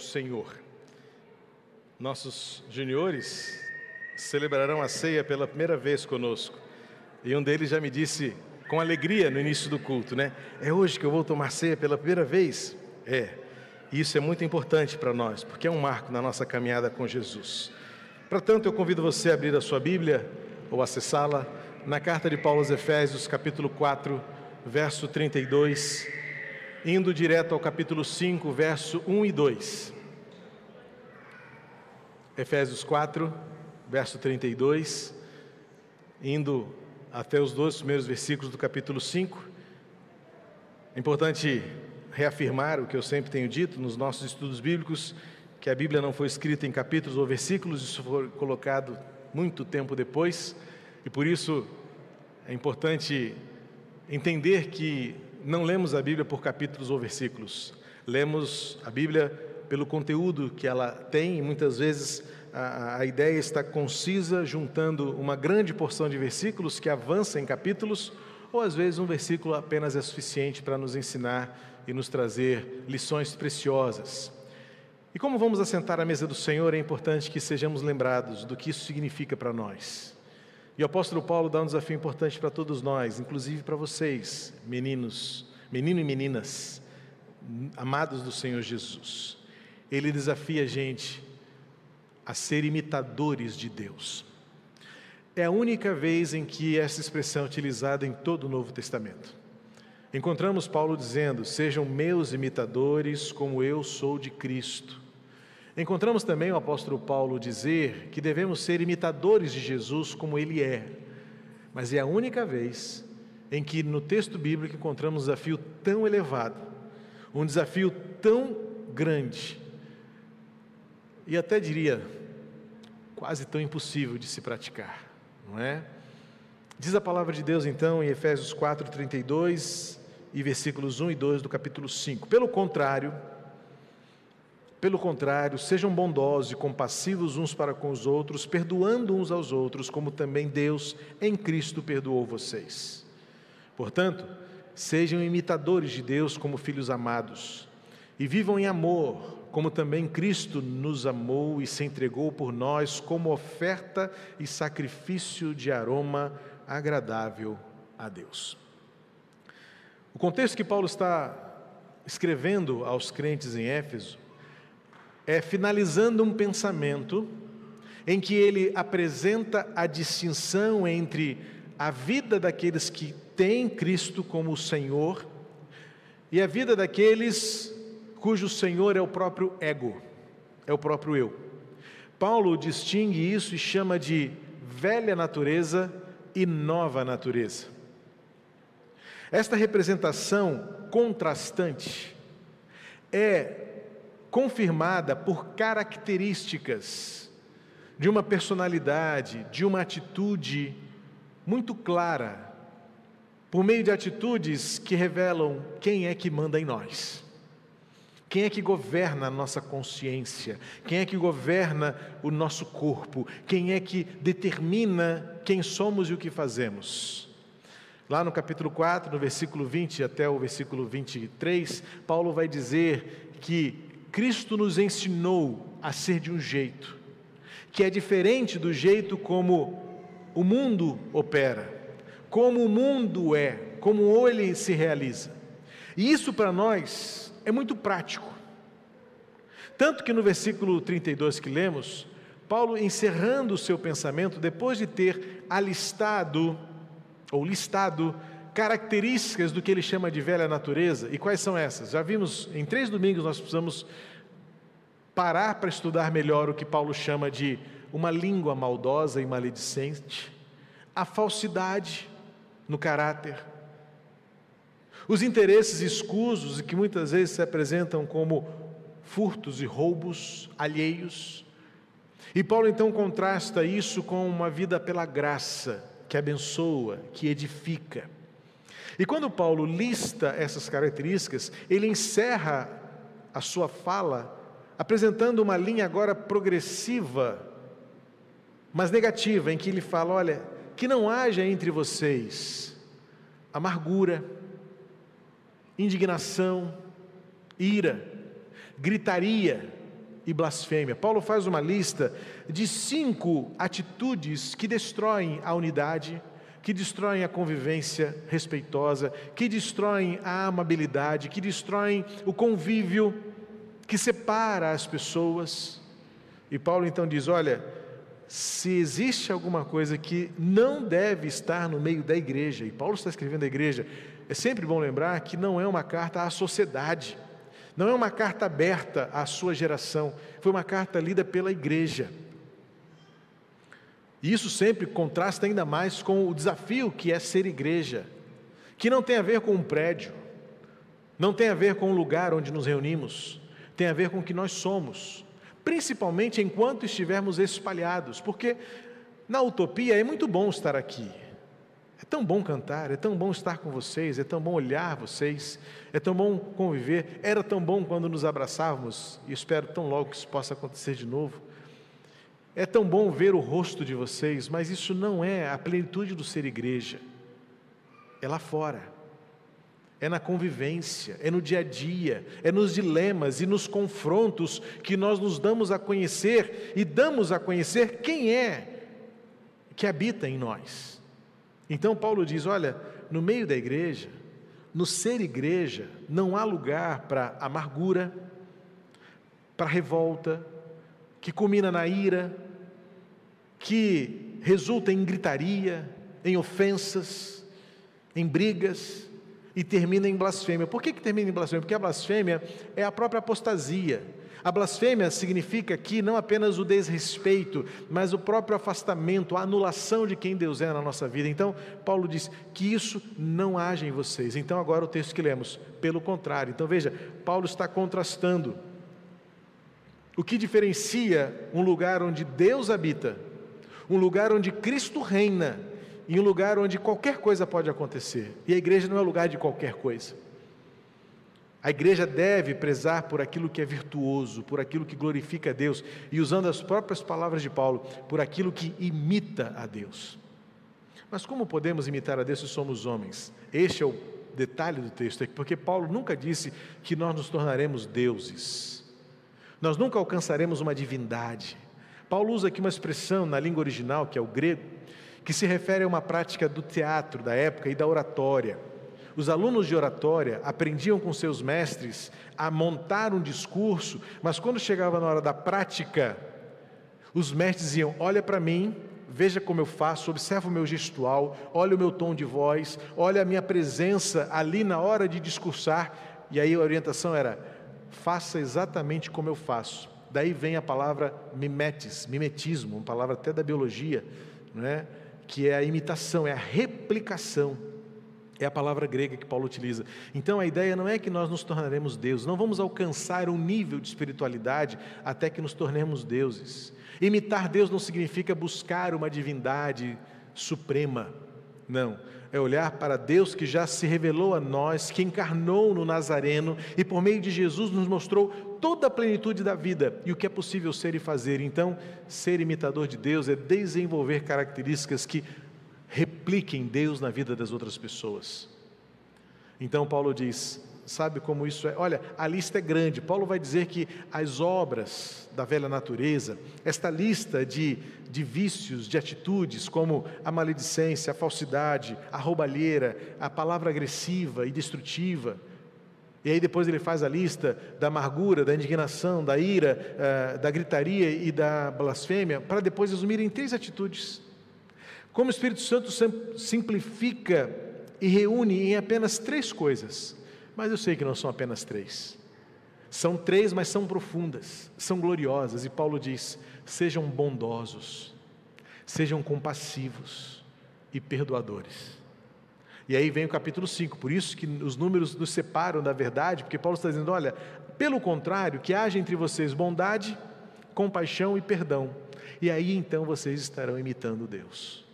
Senhor. Nossos juniores celebrarão a ceia pela primeira vez conosco. E um deles já me disse com alegria no início do culto, né? É hoje que eu vou tomar ceia pela primeira vez? É. Isso é muito importante para nós, porque é um marco na nossa caminhada com Jesus. Portanto, eu convido você a abrir a sua Bíblia ou acessá-la na carta de Paulo aos Efésios, capítulo 4, verso 32 indo direto ao capítulo 5, verso 1 e 2. Efésios 4, verso 32, indo até os dois primeiros versículos do capítulo 5. É importante reafirmar o que eu sempre tenho dito nos nossos estudos bíblicos, que a Bíblia não foi escrita em capítulos ou versículos, isso foi colocado muito tempo depois, e por isso é importante entender que não lemos a Bíblia por capítulos ou versículos, lemos a Bíblia pelo conteúdo que ela tem, e muitas vezes a, a, ideia está concisa, juntando uma grande porção de versículos que avança em capítulos, ou às vezes um versículo apenas é suficiente para nos ensinar e nos trazer lições preciosas. E como vamos assentar à mesa do Senhor, é importante que sejamos lembrados do que isso significa para nós. E o apóstolo Paulo dá um desafio importante para todos nós, inclusive para vocês, meninos, menino e meninas, amados do Senhor Jesus. Ele desafia a gente a ser imitadores de Deus. É a única vez em que essa expressão é utilizada em todo o Novo Testamento. Encontramos Paulo dizendo: Sejam meus imitadores, como eu sou de Cristo. Encontramos também o apóstolo Paulo dizer que devemos ser imitadores de Jesus como ele é, mas é a única vez em que no texto bíblico encontramos um desafio tão elevado, um desafio tão grande, e até diria quase tão impossível de se praticar, não é? Diz a palavra de Deus então em Efésios 4, 32 e versículos 1 e 2 do capítulo 5. Pelo contrário, pelo contrário, sejam bondosos e compassivos uns para com os outros, perdoando uns aos outros, como também Deus em Cristo perdoou vocês. Portanto, sejam imitadores de Deus como filhos amados, e vivam em amor, como também Cristo nos amou e se entregou por nós como oferta e sacrifício de aroma agradável a Deus. O contexto que Paulo está escrevendo aos crentes em Éfeso é finalizando um pensamento em que ele apresenta a distinção entre a vida daqueles que têm Cristo como Senhor e a vida daqueles cujo Senhor é o próprio ego, é o próprio eu. Paulo distingue isso e chama de velha natureza e nova natureza. Esta representação contrastante é confirmada por características de uma personalidade, de uma atitude muito clara, por meio de atitudes que revelam quem é que manda em nós. Quem é que governa a nossa consciência? Quem é que governa o nosso corpo? Quem é que determina quem somos e o que fazemos? Lá no capítulo 4, no versículo 20 até o versículo 23, Paulo vai dizer que Cristo nos ensinou a ser de um jeito, que é diferente do jeito como o mundo opera, como o mundo é, como ele se realiza. E isso para nós é muito prático. Tanto que no versículo 32 que lemos, Paulo encerrando o seu pensamento, depois de ter alistado, ou listado, características do que ele chama de velha natureza. E quais são essas? Já vimos, em três domingos nós precisamos parar para estudar melhor o que Paulo chama de uma língua maldosa e maledicente, a falsidade no caráter, os interesses escusos e que muitas vezes se apresentam como furtos e roubos alheios. E Paulo então contrasta isso com uma vida pela graça, que abençoa, que edifica. E quando Paulo lista essas características, ele encerra a sua fala apresentando uma linha agora progressiva, mas negativa, em que ele fala: olha, que não haja entre vocês amargura, indignação, ira, gritaria, e blasfêmia. Paulo faz uma lista de cinco atitudes que destroem a unidade, que destroem a convivência respeitosa, que destroem a amabilidade, que destroem o convívio, que separa as pessoas. E Paulo então diz: olha, se existe alguma coisa que não deve estar no meio da igreja, e Paulo está escrevendo a igreja, é sempre bom lembrar que não é uma carta à sociedade, não é uma carta aberta à sua geração, foi uma carta lida pela igreja. E isso sempre contrasta ainda mais com o desafio que é ser igreja, que não tem a ver com um prédio, não tem a ver com o lugar onde nos reunimos, tem a ver com o que nós somos, principalmente enquanto estivermos espalhados, porque na utopia é muito bom estar aqui, é tão bom cantar, é tão bom estar com vocês, é tão bom olhar vocês, é tão bom conviver. Era tão bom quando nos abraçávamos, e espero tão logo que isso possa acontecer de novo. É tão bom ver o rosto de vocês, mas isso não é a plenitude do ser igreja. É lá fora. É na convivência, é no dia a dia, é nos dilemas e nos confrontos que nós nos damos a conhecer e damos a conhecer quem é que habita em nós. Então Paulo diz: olha, no meio da igreja, no ser igreja, não há lugar para amargura, para revolta, que culmina na ira, que resulta em gritaria, em ofensas, em brigas e termina em blasfêmia. Por que, que termina em blasfêmia? Porque a blasfêmia é a própria apostasia a blasfêmia significa aqui não apenas o desrespeito, mas o próprio afastamento, a anulação de quem Deus é na nossa vida. Então, Paulo diz que isso não age em vocês. Então, agora o texto que lemos, pelo contrário. Então, veja, Paulo está contrastando o que diferencia um lugar onde Deus habita, um lugar onde Cristo reina, e um lugar onde qualquer coisa pode acontecer. E a igreja não é lugar de qualquer coisa. A igreja deve prezar por aquilo que é virtuoso, por aquilo que glorifica a Deus, e usando as próprias palavras de Paulo, por aquilo que imita a Deus. Mas como podemos imitar a Deus se somos homens? Este é o detalhe do texto, porque Paulo nunca disse que nós nos tornaremos deuses, nós nunca alcançaremos uma divindade. Paulo usa aqui uma expressão na língua original, que é o grego, que se refere a uma prática do teatro da época e da oratória. Os alunos de oratória aprendiam com seus mestres a montar um discurso, mas quando chegava na hora da prática, os mestres diziam: Olha para mim, veja como eu faço, observa o meu gestual, olha o meu tom de voz, olha a minha presença ali na hora de discursar. E aí a orientação era: faça exatamente como eu faço. Daí vem a palavra mimetes, mimetismo, uma palavra até da biologia, não é? que é a imitação, é a replicação. É a palavra grega que Paulo utiliza. Então a ideia não é que nós nos tornaremos deuses, não vamos alcançar um nível de espiritualidade até que nos tornemos deuses. Imitar Deus não significa buscar uma divindade suprema, não. É olhar para Deus que já se revelou a nós, que encarnou no Nazareno e por meio de Jesus nos mostrou toda a plenitude da vida e o que é possível ser e fazer. Então, ser imitador de Deus é desenvolver características que repliquem Deus na vida das outras pessoas. Então Paulo diz: sabe como isso é? Olha, a lista é grande. Paulo vai dizer que as obras da velha natureza, esta lista de, de vícios, de atitudes, como a maledicência, a falsidade, a roubalheira, a palavra agressiva e destrutiva, e aí depois ele faz a lista da amargura, da indignação, da ira, eh, da gritaria e da blasfêmia, para depois resumir em três atitudes como o Espírito Santo simplifica e reúne em apenas três coisas, mas eu sei que não são apenas três. São três, mas são profundas, são gloriosas, e Paulo diz: sejam bondosos, sejam compassivos e perdoadores. E aí vem o capítulo 5, por isso que os números nos separam da verdade, porque Paulo está dizendo: olha, pelo contrário, que haja entre vocês bondade, compaixão e perdão, e aí então vocês estarão imitando Deus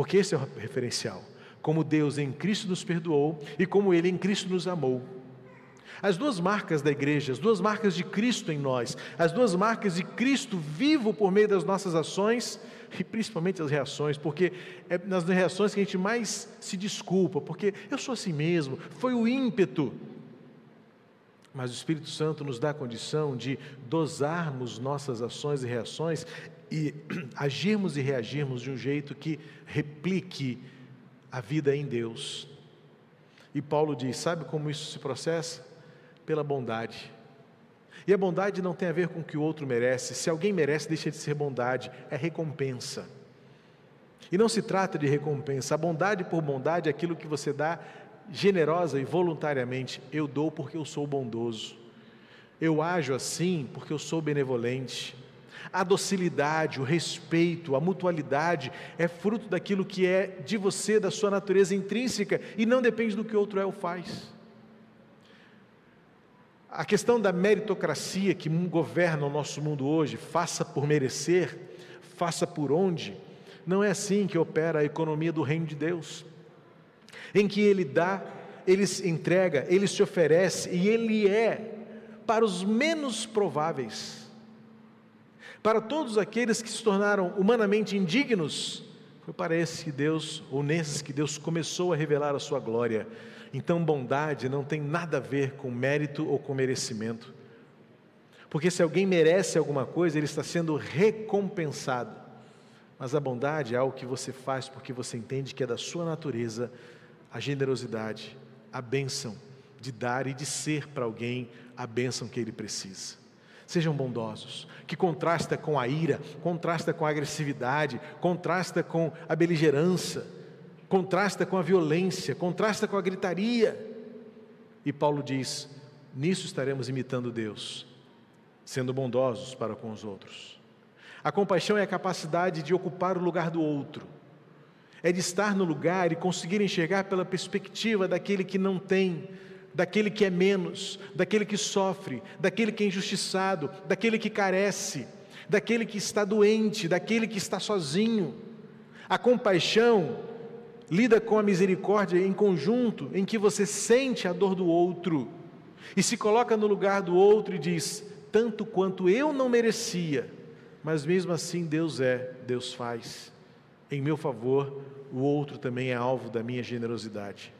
porque esse é o referencial. Como Deus em Cristo nos perdoou e como Ele em Cristo nos amou. As duas marcas da igreja, as duas marcas de Cristo em nós, as duas marcas de Cristo vivo por meio das nossas ações e principalmente as reações, porque é nas reações que a gente mais se desculpa, porque eu sou assim mesmo, foi o ímpeto. Mas o Espírito Santo nos dá a condição de dosarmos nossas ações e reações e agirmos e reagirmos de um jeito que replique a vida em Deus. E Paulo diz: sabe como isso se processa? Pela bondade. E a bondade não tem a ver com o que o outro merece. Se alguém merece, deixa de ser bondade, é recompensa. E não se trata de recompensa. A bondade por bondade é aquilo que você dá generosa e voluntariamente. Eu dou porque eu sou bondoso. Eu ajo assim porque eu sou benevolente. A docilidade, o respeito, a mutualidade é fruto daquilo que é de você, da sua natureza intrínseca e não depende do que outro é ou faz. A questão da meritocracia que governa o nosso mundo hoje, faça por merecer, faça por onde, não é assim que opera a economia do reino de Deus, em que ele dá, ele se entrega, ele se oferece e ele é para os menos prováveis. Para todos aqueles que se tornaram humanamente indignos, foi para esses que Deus, ou nesses que Deus começou a revelar a sua glória. Então, bondade não tem nada a ver com mérito ou com merecimento. Porque se alguém merece alguma coisa, ele está sendo recompensado. Mas a bondade é algo que você faz porque você entende que é da sua natureza a generosidade, a bênção de dar e de ser para alguém a bênção que ele precisa. Sejam bondosos, que contrasta com a ira, contrasta com a agressividade, contrasta com a beligerância, contrasta com a violência, contrasta com a gritaria. E Paulo diz: nisso estaremos imitando Deus, sendo bondosos para com os outros. A compaixão é a capacidade de ocupar o lugar do outro, é de estar no lugar e conseguir enxergar pela perspectiva daquele que não tem, daquele que é menos, daquele que sofre, daquele que é injustiçado, daquele que carece, daquele que está doente, daquele que está sozinho. A compaixão lida com a misericórdia em conjunto, em que você sente a dor do outro e se coloca no lugar do outro e diz: tanto quanto eu não merecia, mas mesmo assim Deus é, Deus faz. Em meu favor, o outro também é alvo da minha generosidade.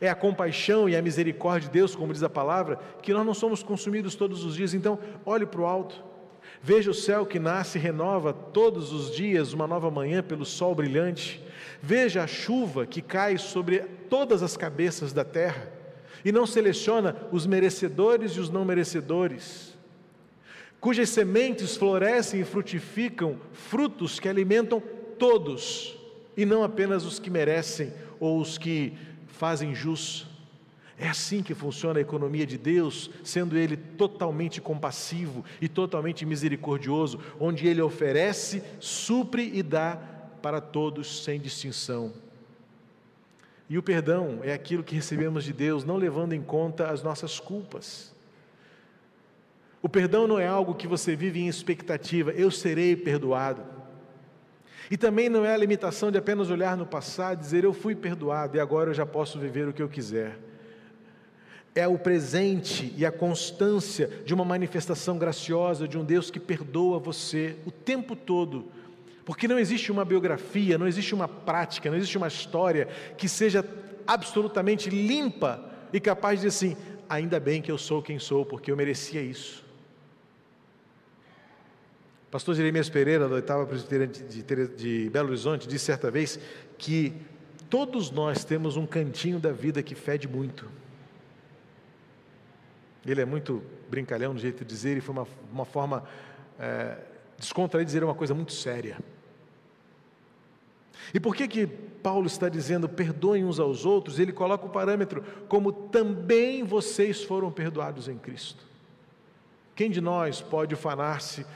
É a compaixão e a misericórdia de Deus, como diz a palavra, que nós não somos consumidos todos os dias. Então, olhe para o alto, veja o céu que nasce e renova todos os dias, uma nova manhã pelo sol brilhante. Veja a chuva que cai sobre todas as cabeças da terra e não seleciona os merecedores e os não merecedores, cujas sementes florescem e frutificam frutos que alimentam todos e não apenas os que merecem ou os que fazem jus. É assim que funciona a economia de Deus, sendo Ele totalmente compassivo e totalmente misericordioso, onde Ele oferece, supre e dá para todos sem distinção. E o perdão é aquilo que recebemos de Deus, não levando em conta as nossas culpas. O perdão não é algo que você vive em expectativa, eu serei perdoado. E também não é a limitação de apenas olhar no passado e dizer eu fui perdoado e agora eu já posso viver o que eu quiser. É o presente e a constância de uma manifestação graciosa de um Deus que perdoa você o tempo todo. Porque não existe uma biografia, não existe uma prática, não existe uma história que seja absolutamente limpa e capaz de dizer assim: ainda bem que eu sou quem sou, porque eu merecia isso. Pastor Jeremias Pereira, da oitava presbiteriana de, Belo Horizonte, disse certa vez que todos nós temos um cantinho da vida que fede muito. Ele é muito brincalhão no jeito de dizer, e foi uma, uma forma é, descontraída de dizer uma coisa muito séria. E por que que Paulo está dizendo perdoem uns aos outros? Ele coloca o parâmetro como também vocês foram perdoados em Cristo. Quem de nós pode ufanar-se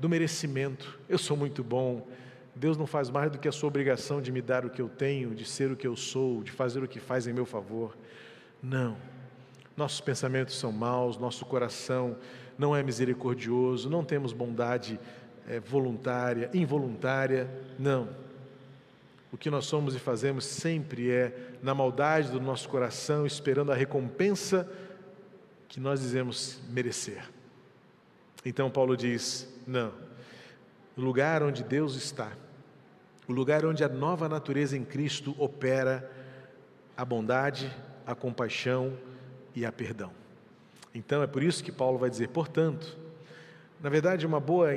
do merecimento. Eu sou muito bom. Deus não faz mais do que a sua obrigação de me dar o que eu tenho, de ser o que eu sou, de fazer o que faz em meu favor. Não. Nossos pensamentos são maus, nosso coração não é misericordioso, não temos bondade é, voluntária, involuntária. Não. O que nós somos e fazemos sempre é na maldade do nosso coração, esperando a recompensa que nós dizemos merecer. Então Paulo diz: não. O lugar onde Deus está, o lugar onde a nova natureza em Cristo opera a bondade, a compaixão e a perdão. Então é por isso que Paulo vai dizer, portanto, na verdade, uma boa,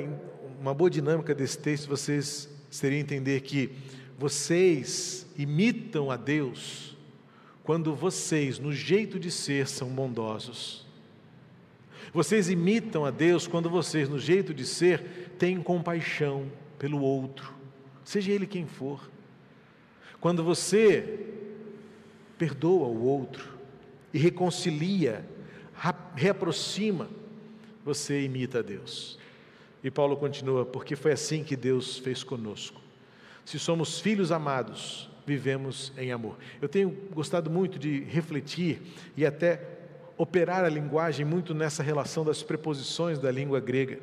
uma boa dinâmica desse texto vocês seria entender que vocês imitam a Deus quando vocês, no jeito de ser, são bondosos. Vocês imitam a Deus quando vocês, no jeito de ser, têm compaixão pelo outro, seja ele quem for. Quando você perdoa o outro e reconcilia, reaproxima, você imita a Deus. E Paulo continua, porque foi assim que Deus fez conosco. Se somos filhos amados, vivemos em amor. Eu tenho gostado muito de refletir e até operar a linguagem muito nessa relação das preposições da língua grega,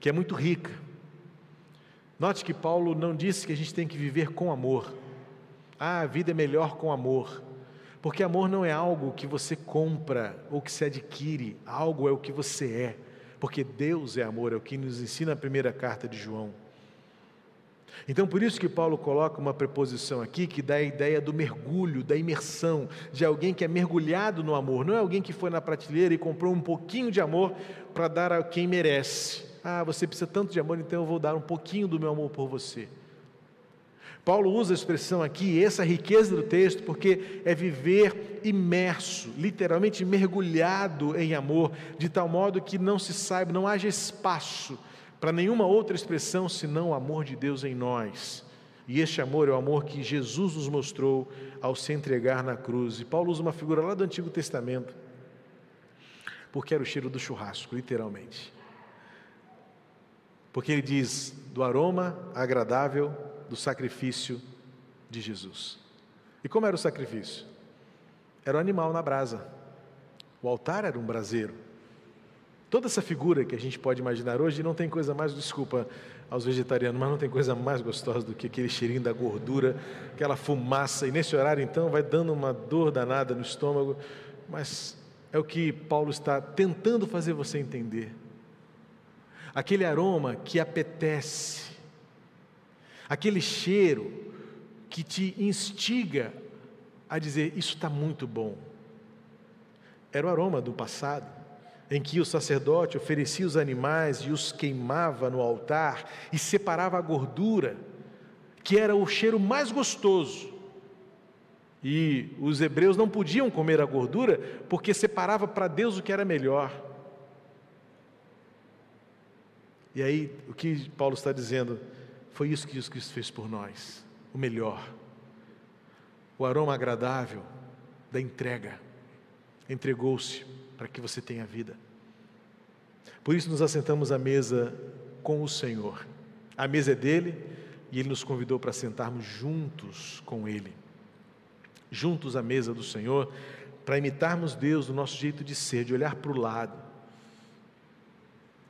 que é muito rica. Note que Paulo não disse que a gente tem que viver com amor. Ah, a vida é melhor com amor. Porque amor não é algo que você compra ou que se adquire, algo é o que você é. Porque Deus é amor, é o que nos ensina a primeira carta de João. Então, por isso que Paulo coloca uma preposição aqui que dá a ideia do mergulho, da imersão, de alguém que é mergulhado no amor. Não é alguém que foi na prateleira e comprou um pouquinho de amor para dar a quem merece. Ah, você precisa tanto de amor, então eu vou dar um pouquinho do meu amor por você. Paulo usa a expressão aqui, essa riqueza do texto, porque é viver imerso, literalmente mergulhado em amor, de tal modo que não se saiba, não haja espaço para nenhuma outra expressão senão o amor de Deus em nós. E este amor é o amor que Jesus nos mostrou ao se entregar na cruz. E Paulo usa uma figura lá do Antigo Testamento, porque era o cheiro do churrasco, literalmente. Porque ele diz do aroma agradável do sacrifício de Jesus. E como era o sacrifício? Era o animal na brasa. O altar era um braseiro. Toda essa figura que a gente pode imaginar hoje não tem coisa mais, desculpa aos vegetarianos, mas não tem coisa mais gostosa do que aquele cheirinho da gordura, aquela fumaça, e nesse horário então vai dando uma dor danada no estômago, mas é o que Paulo está tentando fazer você entender. Aquele aroma que apetece, aquele cheiro que te instiga a dizer: Isso está muito bom. Era o aroma do passado em que o sacerdote oferecia os animais e os queimava no altar e separava a gordura, que era o cheiro mais gostoso. E os hebreus não podiam comer a gordura porque separava para Deus o que era melhor. E aí, o que Paulo está dizendo? Foi isso que Jesus Cristo fez por nós, o melhor, o aroma agradável da entrega. Entregou-se para que você tenha vida. Por isso nos assentamos à mesa com o Senhor. A mesa é dele e ele nos convidou para sentarmos juntos com ele. Juntos à mesa do Senhor, para imitarmos Deus no nosso jeito de ser, de olhar para o lado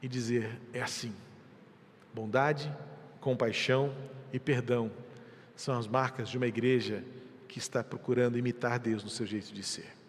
e dizer: é assim. Bondade, compaixão e perdão são as marcas de uma igreja que está procurando imitar Deus no seu jeito de ser.